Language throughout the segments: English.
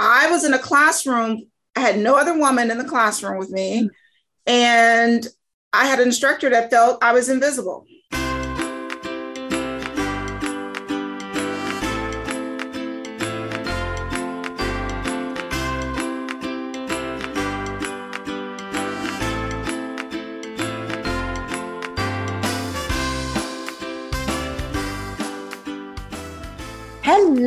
I was in a classroom. I had no other woman in the classroom with me. And I had an instructor that felt I was invisible.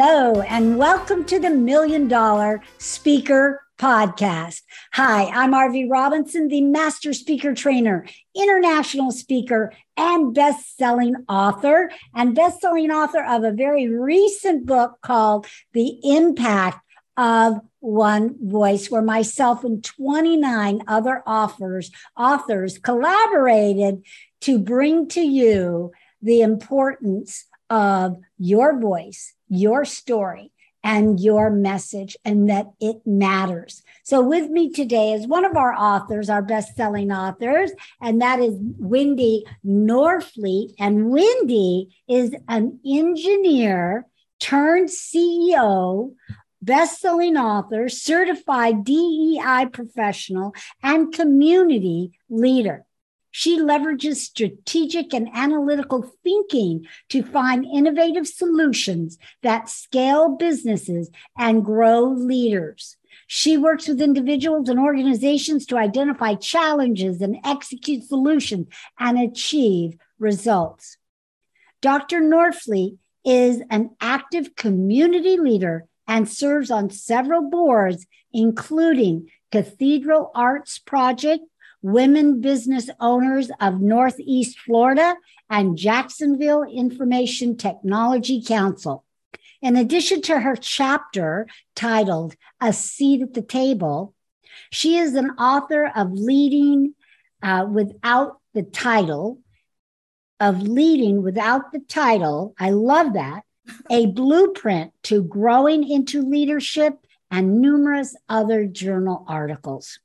Hello, and welcome to the Million Dollar Speaker Podcast. Hi, I'm Arvee Robinson, the Master Speaker Trainer, international speaker, and best selling author, and best selling author of a very recent book called The Impact of One Voice, where myself and 29 other authors, authors collaborated to bring to you the importance of your voice your story and your message and that it matters. So with me today is one of our authors, our best-selling authors, and that is Wendy Norfleet. And Wendy is an engineer turned CEO, best-selling author, certified DEI professional, and community leader. She leverages strategic and analytical thinking to find innovative solutions that scale businesses and grow leaders. She works with individuals and organizations to identify challenges and execute solutions and achieve results. Dr. Norfleet is an active community leader and serves on several boards, including Cathedral Arts Project, Women Business Owners of Northeast Florida, and Jacksonville Information Technology Council. In addition to her chapter titled A Seat at the Table, she is an author of Leading uh, Without the Title, of Leading Without the Title. I love that. A blueprint to growing into leadership and numerous other journal articles.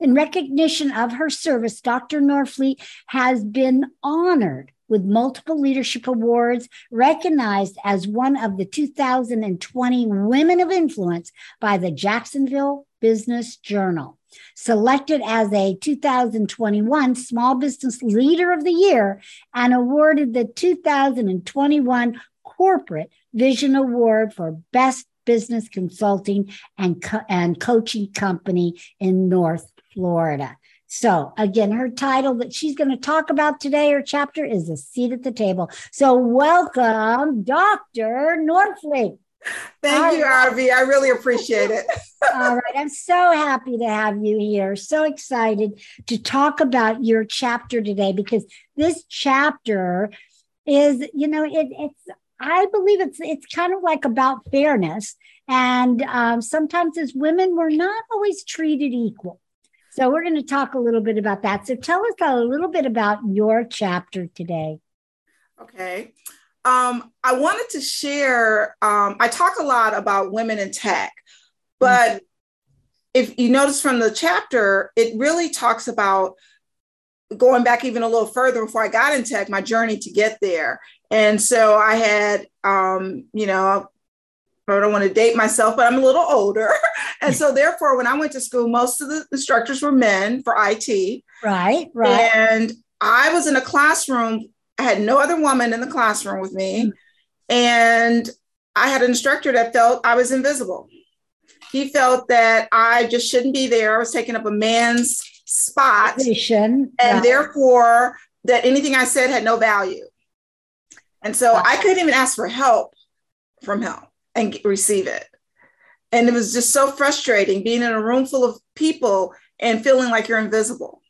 In recognition of her service, Dr. Norfleet has been honored with multiple leadership awards, recognized as one of the 2020 Women of Influence by the Jacksonville Business Journal. Selected as a 2021 Small Business Leader of the Year and awarded the 2021 Corporate Vision Award for Best Business Consulting and, Co- and Coaching Company in North Florida. So, again, her title that she's going to talk about today, her chapter is A Seat at the Table. So, welcome, Dr. Norfleet. Thank you, Arvee. I really appreciate it. All right. I'm so happy to have you here. So excited to talk about your chapter today because this chapter is, you know, it, it's, I believe it's, it's kind of like about fairness. And um, sometimes as women, we're not always treated equal. So we're going to talk a little bit about that. So tell us a little bit about your chapter today. Okay. Um, I wanted to share, um, I talk a lot about women in tech, but mm-hmm. if you notice from the chapter, it really talks about going back even a little further before I got in tech, my journey to get there. And so I had, um, you know, I don't want to date myself, but I'm a little older. and mm. so therefore, when I went to school, most of the instructors were men for IT. Right, right. And I was in a classroom. I had no other woman in the classroom with me. Mm. And I had an instructor that felt I was invisible. He felt that I just shouldn't be there. I was taking up a man's spot. Position. And therefore, that anything I said had no value. And so I couldn't even ask for help from him and receive it. And it was just so frustrating being in a room full of people and feeling like you're invisible.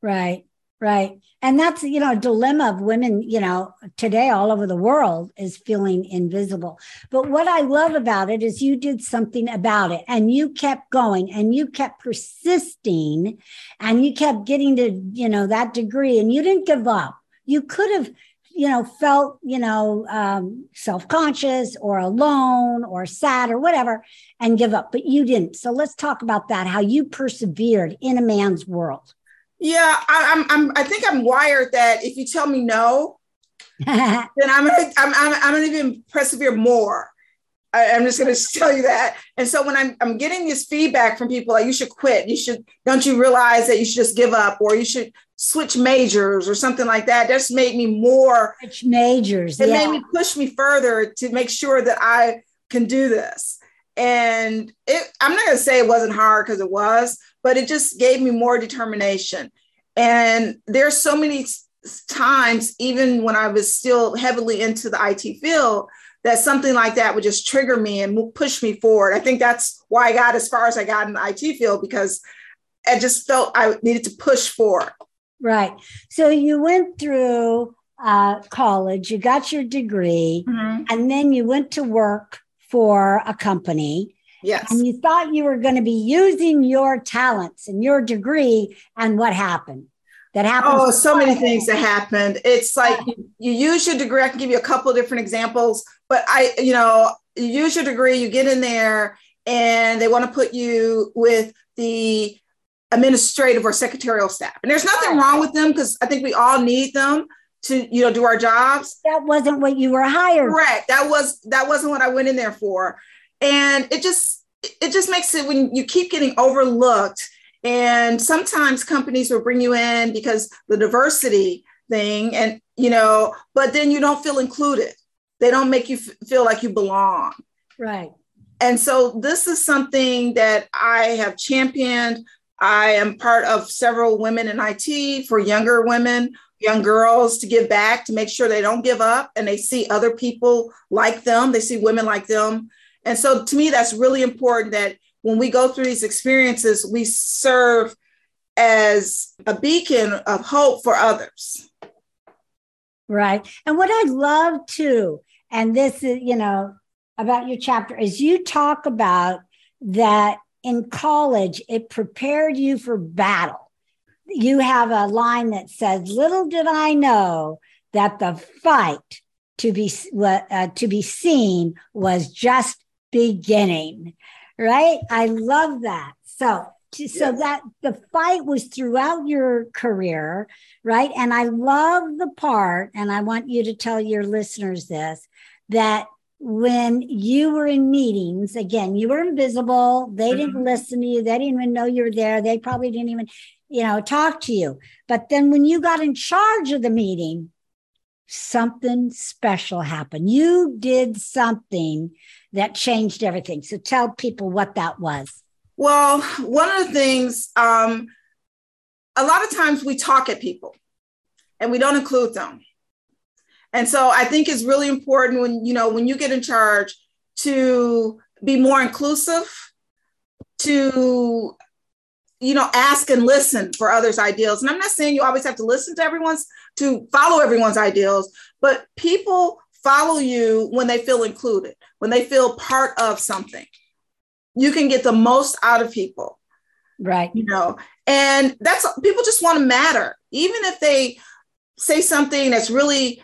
Right, right. And that's, you know, a dilemma of women, you know, today all over the world is feeling invisible. But what I love about it is you did something about it and you kept going and you kept persisting and you kept getting to, you know, that degree and you didn't give up. You could have you know, felt, you know, um, self conscious or alone or sad or whatever and give up, but you didn't. So let's talk about that, how you persevered in a man's world. Yeah, I, am I'm, I think I'm wired that if you tell me no, then I'm gonna, I'm, I'm, I'm gonna even persevere more. I, am just going to tell you that. And so when I'm, I'm getting this feedback from people like, you should quit, you should, don't you realize that you should just give up or you should switch majors or something like that. That's made me more switch majors. It yeah. made me push me further to make sure that I can do this. And it, I'm not going to say it wasn't hard because it was, but it just gave me more determination. And there's so many times, even when I was still heavily into the IT field, that something like that would just trigger me and push me forward. I think that's why I got as far as I got in the IT field because I just felt I needed to push forward. Right. So you went through uh, college, you got your degree, mm-hmm. and then you went to work for a company. Yes. And you thought you were going to be using your talents and your degree, and what happened? That happened. Oh, so many things that happened. It's like you, use your degree. I can give you a couple of different examples, but I, you know, you use your degree, you get in there, and they want to put you with the administrative or secretarial staff. And there's nothing wrong with them because I think we all need them to, you know, do our jobs. That wasn't what you were hired. Correct. That was that wasn't what I went in there for. And it just it just makes it when you keep getting overlooked and sometimes companies will bring you in because the diversity thing and you know, but then you don't feel included. They don't make you f- feel like you belong. Right. And so this is something that I have championed. I am part of several women in IT for younger women, young girls to give back, to make sure they don't give up and they see other people like them, they see women like them. And so to me, that's really important that when we go through these experiences, we serve as a beacon of hope for others. Right. And what I love too, and this is, you know, about your chapter, is you talk about that in college, it prepared you for battle. You have a line that says, Little did I know that the fight to be, uh, to be seen was just beginning right? I love that. So, so yes. that the fight was throughout your career, right? And I love the part, and I want you to tell your listeners this that when you were in meetings, again, you were invisible. They mm-hmm. didn't listen to you. They didn't even know you were there. They probably didn't even, you know, talk to you. But then when you got in charge of the meeting, something special happened. You did something that changed everything. So tell people what that was. Well, one of the things, um, a lot of times we talk at people and we don't include them. And so I think it's really important when, you know, when you get in charge to be more inclusive, to, you know, ask and listen for others' ideals. And I'm not saying you always have to listen to everyone's, to follow everyone's ideals, but people follow you when they feel included, when they feel part of something. You can get the most out of people. Right. You know, and that's people just want to matter. Even if they say something that's really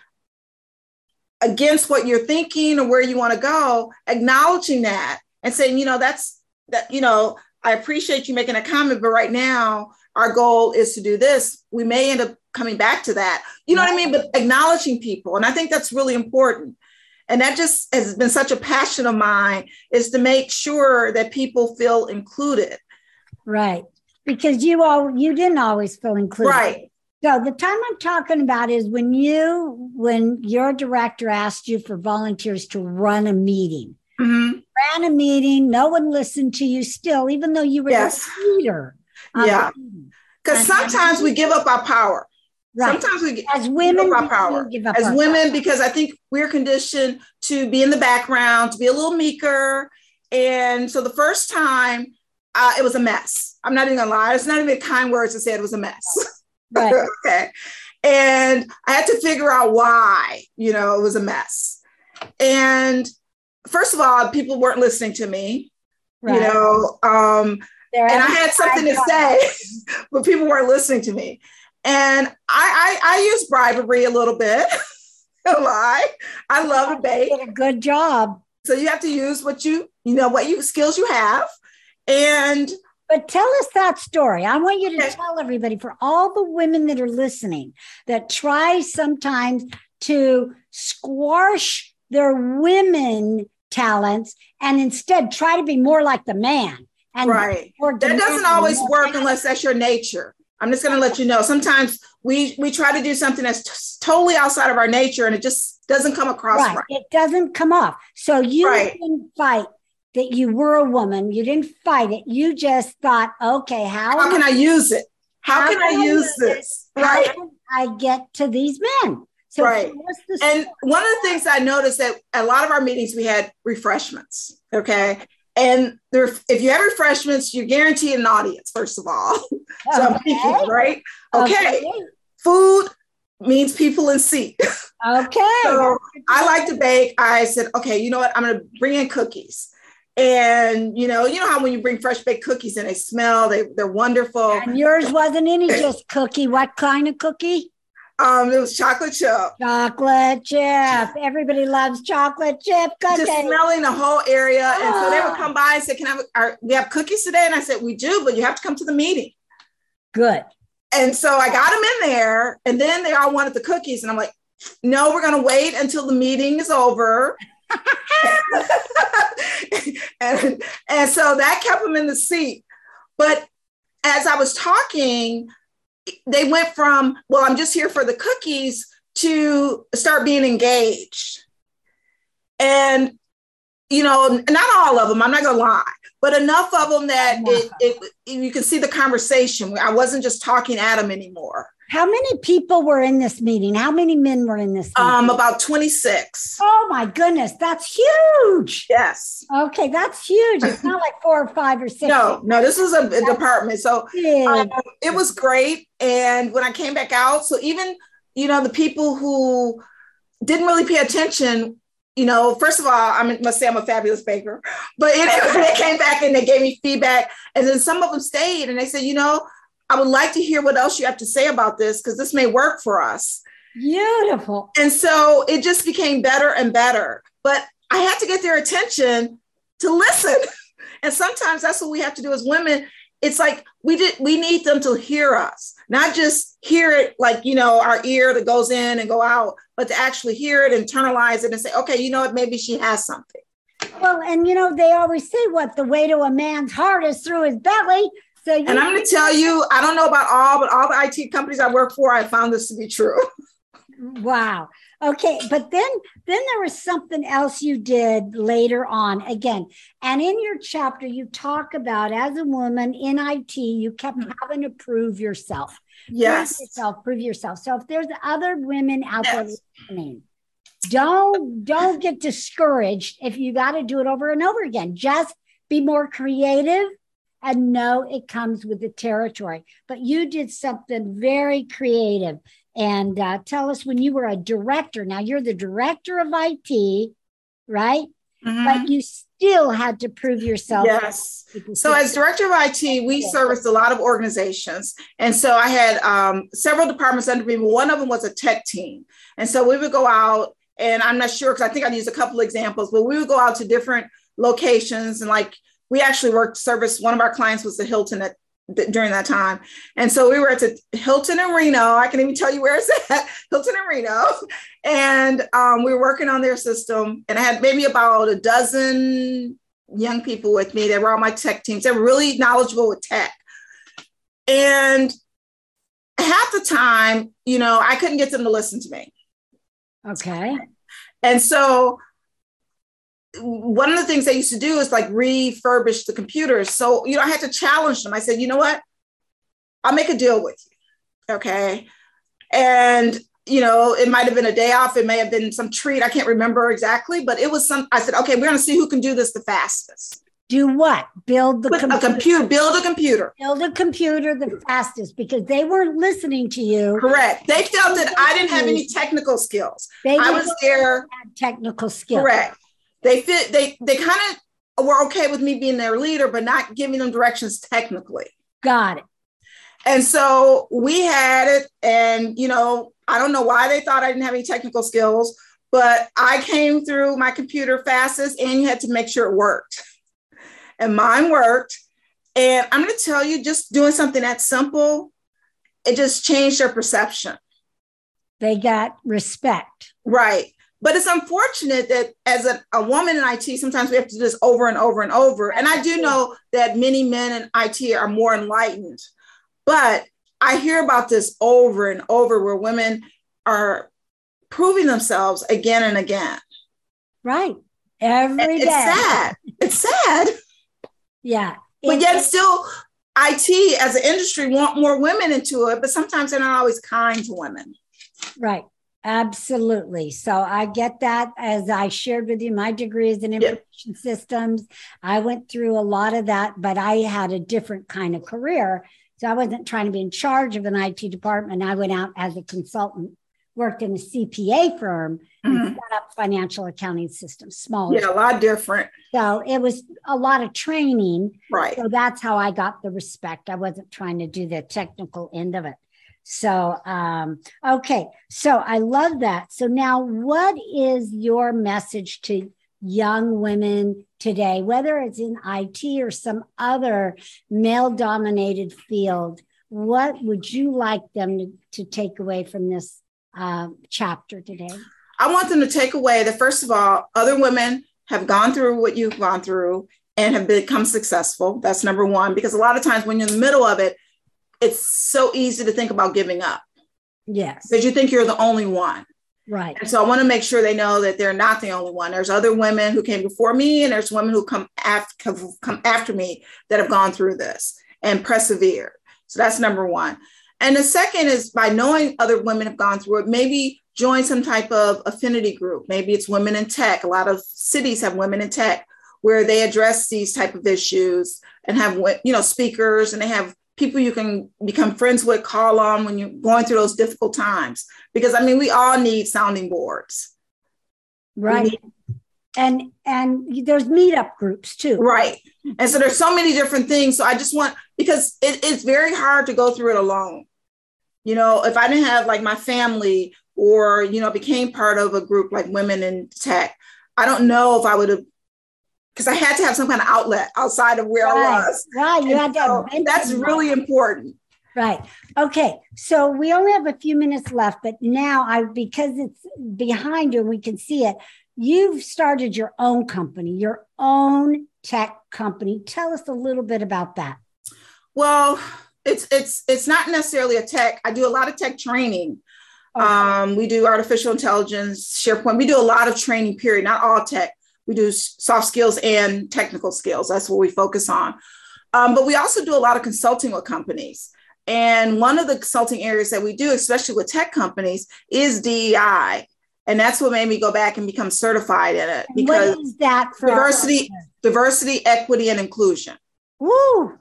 against what you're thinking or where you want to go, acknowledging that and saying, you know, that's that, you know, I appreciate you making a comment, but right now our goal is to do this. We may end up coming back to that. You know what I mean? But acknowledging people. And I think that's really important. And that just has been such a passion of mine is to make sure that people feel included. Right. Because you all you didn't always feel included. Right. So the time I'm talking about is when you when your director asked you for volunteers to run a meeting. Mm-hmm. Ran a meeting, no one listened to you still, even though you were yes. the leader. Yeah. Because sometimes we give up our power. Right. Sometimes we as women give up our power as women power. because I think we're conditioned to be in the background, to be a little meeker. And so the first time, uh, it was a mess. I'm not even gonna lie. It's not even kind words to say it was a mess. Right. okay. And I had to figure out why, you know, it was a mess. And first of all, people weren't listening to me. Right. You know, um, and I had something to say, but people weren't listening to me. And I, I, I use bribery a little bit. lie. I love a bait. Did a good job. So you have to use what you, you know, what you skills you have. And but tell us that story. I want you to okay. tell everybody for all the women that are listening that try sometimes to squash their women talents and instead try to be more like the man. And right. That doesn't always work unless that's your nature. I'm just going to let you know. Sometimes we we try to do something that's t- totally outside of our nature, and it just doesn't come across right. right. It doesn't come off. So you right. didn't fight that you were a woman. You didn't fight it. You just thought, okay, how, how can I, I use it? How, how can, I, I use this? Right. I get to these men. So right. And one of the things I noticed that a lot of our meetings we had refreshments. Okay. And there, if you have refreshments, you're guaranteed an audience, first of all. so okay. right? Okay. okay. Food means people in seat. Okay. so I like to bake. I said, okay, you know what? I'm gonna bring in cookies. And you know, you know how when you bring fresh baked cookies and they smell, they, they're wonderful. And yours wasn't any just cookie. What kind of cookie? Um, it was chocolate chip. Chocolate chip. Everybody loves chocolate chip cookies. Just smelling the whole area. And so they would come by and say, Can I have, are, we have cookies today? And I said, We do, but you have to come to the meeting. Good. And so I got them in there, and then they all wanted the cookies. And I'm like, No, we're going to wait until the meeting is over. and, and so that kept them in the seat. But as I was talking, they went from, well, I'm just here for the cookies to start being engaged. And, you know, not all of them, I'm not gonna lie, but enough of them that it, it, you can see the conversation. I wasn't just talking at them anymore. How many people were in this meeting? How many men were in this meeting? Um, about 26. Oh my goodness, that's huge. Yes. Okay, that's huge. It's not like four or five or six. No, no, this was a, department. So um, it was great. And when I came back out, so even, you know, the people who didn't really pay attention you know, first of all, I must say I'm a fabulous baker, but anyway, they came back and they gave me feedback. And then some of them stayed and they said, you know, I would like to hear what else you have to say about this because this may work for us. Beautiful. And so it just became better and better. But I had to get their attention to listen. And sometimes that's what we have to do as women. It's like we did we need them to hear us, not just hear it like you know our ear that goes in and go out, but to actually hear it, internalize it, and say, okay, you know what, maybe she has something. Well, and you know, they always say what the way to a man's heart is through his belly. So and I'm going to tell you, I don't know about all, but all the IT companies I work for, I found this to be true. wow. Okay, but then then there was something else you did later on again. And in your chapter you talk about as a woman in IT, you kept mm-hmm. having to prove yourself. Yes. Prove yourself, prove yourself. So if there's other women out yes. there listening, don't don't get discouraged if you got to do it over and over again. Just be more creative and know it comes with the territory. But you did something very creative. And uh, tell us when you were a director. Now you're the director of IT, right? Mm-hmm. But you still had to prove yourself. Yes. So, as director of IT, we serviced a lot of organizations. And so I had um, several departments under me. One of them was a tech team. And so we would go out, and I'm not sure because I think I used a couple examples, but we would go out to different locations and like we actually worked service. One of our clients was the Hilton at during that time. And so we were at the Hilton in Reno. I can even tell you where it's at, Hilton in Reno. And um, we were working on their system. And I had maybe about a dozen young people with me. They were on my tech teams. They were really knowledgeable with tech. And half the time, you know, I couldn't get them to listen to me. Okay. And so one of the things they used to do is like refurbish the computers. So, you know, I had to challenge them. I said, you know what? I'll make a deal with you. Okay. And, you know, it might have been a day off. It may have been some treat. I can't remember exactly, but it was some, I said, okay, we're going to see who can do this the fastest. Do what? Build the computer. a computer. Build a computer. Build a computer the fastest because they weren't listening to you. Correct. They felt that I didn't have any technical skills. They I was there. Technical skills. Correct they fit they they kind of were okay with me being their leader but not giving them directions technically. Got it. And so we had it and you know i don't know why they thought i didn't have any technical skills but i came through my computer fastest and you had to make sure it worked. And mine worked. And i'm going to tell you just doing something that simple it just changed their perception. They got respect. Right but it's unfortunate that as a, a woman in IT, sometimes we have to do this over and over and over. And I do know that many men in IT are more enlightened, but I hear about this over and over where women are proving themselves again and again. Right. Every it's day. sad. It's sad. Yeah. But It- yet still IT as an industry want more women into it, but sometimes they're not always kind to women. Right. Absolutely. So I get that. As I shared with you, my degree is in information systems. I went through a lot of that, but I had a different kind of career. So I wasn't trying to be in charge of an IT department. I went out as a consultant, worked in a CPA firm, and Mhm. set up financial accounting systems, small. Yeah, a lot different. So it was a lot of training. Right. So that's how I got the respect. I wasn't trying to do the technical end of it. So, um, okay. So I love that. So now, what is your message to young women today, whether it's in IT or some other male dominated field? What would you like them to, to take away from this uh, chapter today? I want them to take away that, first of all, other women have gone through what you've gone through and have become successful. That's number one, because a lot of times when you're in the middle of it, it's so easy to think about giving up Yes. because you think you're the only one. Right. And so I want to make sure they know that they're not the only one. There's other women who came before me, and there's women who come after have come after me that have gone through this and persevered. So that's number one. And the second is by knowing other women have gone through it, maybe join some type of affinity group. Maybe it's women in tech. A lot of cities have women in tech where they address these type of issues and have you know speakers and they have people you can become friends with, call on when you're going through those difficult times. Because I mean, we all need sounding boards. Right. And and there's meetup groups too. Right. And so there's so many different things. So I just want because it, it's very hard to go through it alone. You know, if I didn't have like my family or you know became part of a group like women in tech, I don't know if I would have because I had to have some kind of outlet outside of where Right. I was. Right. You And had to so have that's really important. Right. Okay. So we only have a few minutes left, but now I because it's behind you and we can see it, you've started your own company, your own tech company. Tell us a little bit about that. Well, it's it's it's not necessarily a tech. I do a lot of tech training. Okay. Um, we do artificial intelligence, SharePoint. We do a lot of training. Period. Not all tech. We do soft skills and technical skills. That's what we focus on. Um, but we also do a lot of consulting with companies. And one of the consulting areas that we do, especially with tech companies, is DEI. And that's what made me go back and become certified in it because what is that for diversity- diversity, equity, and inclusion. Woo!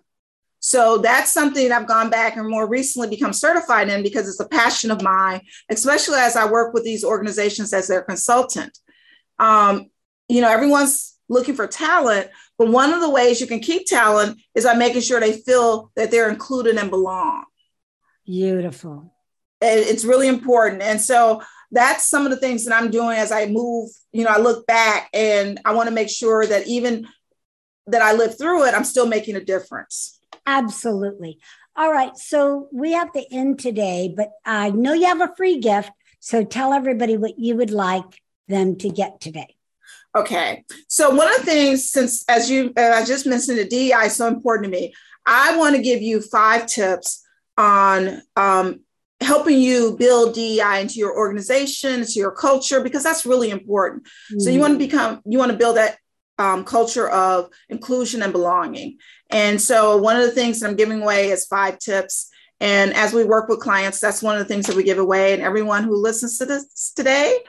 So that's something that I've gone back and more recently become certified in because it's a passion of mine, especially as I work with these organizations as their consultant. Um, you know, everyone's looking for talent, but one of the ways you can keep talent is by making sure they feel that they're included and belong. Beautiful. It's really important. And so that's some of the things that I'm doing as I move, you know, I look back and I want to make sure that even that I live through it, I'm still making a difference. Absolutely. All right. So we have to end today, but I know you have a free gift. So tell everybody what you would like them to get today. Okay. So one of the things, since as you uh, I just mentioned, the DEI is so important to me. I want to give you five tips on um, helping you build DEI into your organization, into your culture, because that's really important. So you want to become, you want to build that um, culture of inclusion and belonging. And so one of the things that I'm giving away is five tips. And as we work with clients, that's one of the things that we give away. And everyone who listens to this today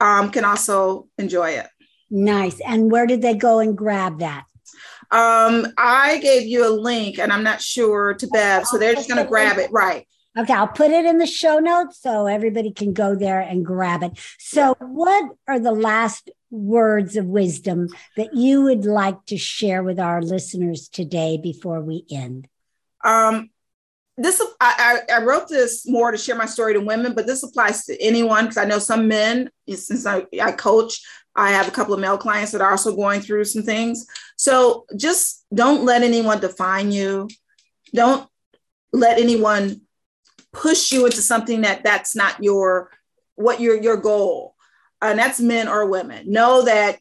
um, can also enjoy it. Nice. And where did they go and grab that? Um, I gave you a link, and I'm not sure to Bev, so they're just going to grab it. Right. Okay, I'll put it in the show notes so everybody can go there and grab it. So, what are the last words of wisdom that you would like to share with our listeners today before we end? Um, this I, I, I wrote this more to share my story to women, but this applies to anyone because I know some men. Since I, I coach, I have a couple of male clients that are also going through some things. So just don't let anyone define you. Don't let anyone push you into something that that's not your what your your goal. and that's men or women, know that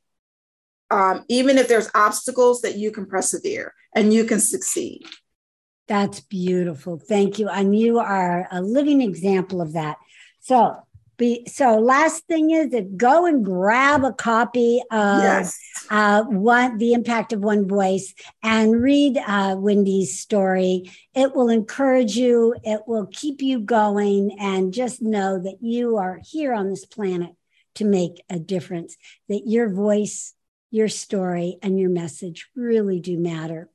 um, even if there's obstacles, that you can persevere and you can succeed. That's beautiful. Thank you. And you are a living example of that. So, be, so last thing is that go and grab a copy of yes. uh, one the impact of one voice and read uh, wendy's story. It will encourage you. It will keep you going and just know that you are here on this planet to make a difference that your voice your story and your message really do matter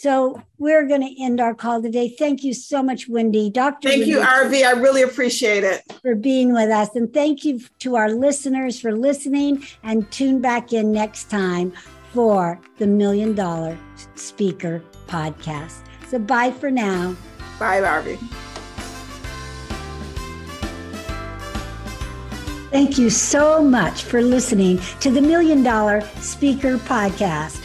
so we're going to end our call today. Thank you so much, Wendy. Dr. Thank Wendy, you, Arvee. I really appreciate it. For being with us. And thank you to our listeners for listening and tune back in next time for the Million Dollar Speaker Podcast. So bye for now. Bye, Arvee. Thank you so much for listening to the Million Dollar Speaker Podcast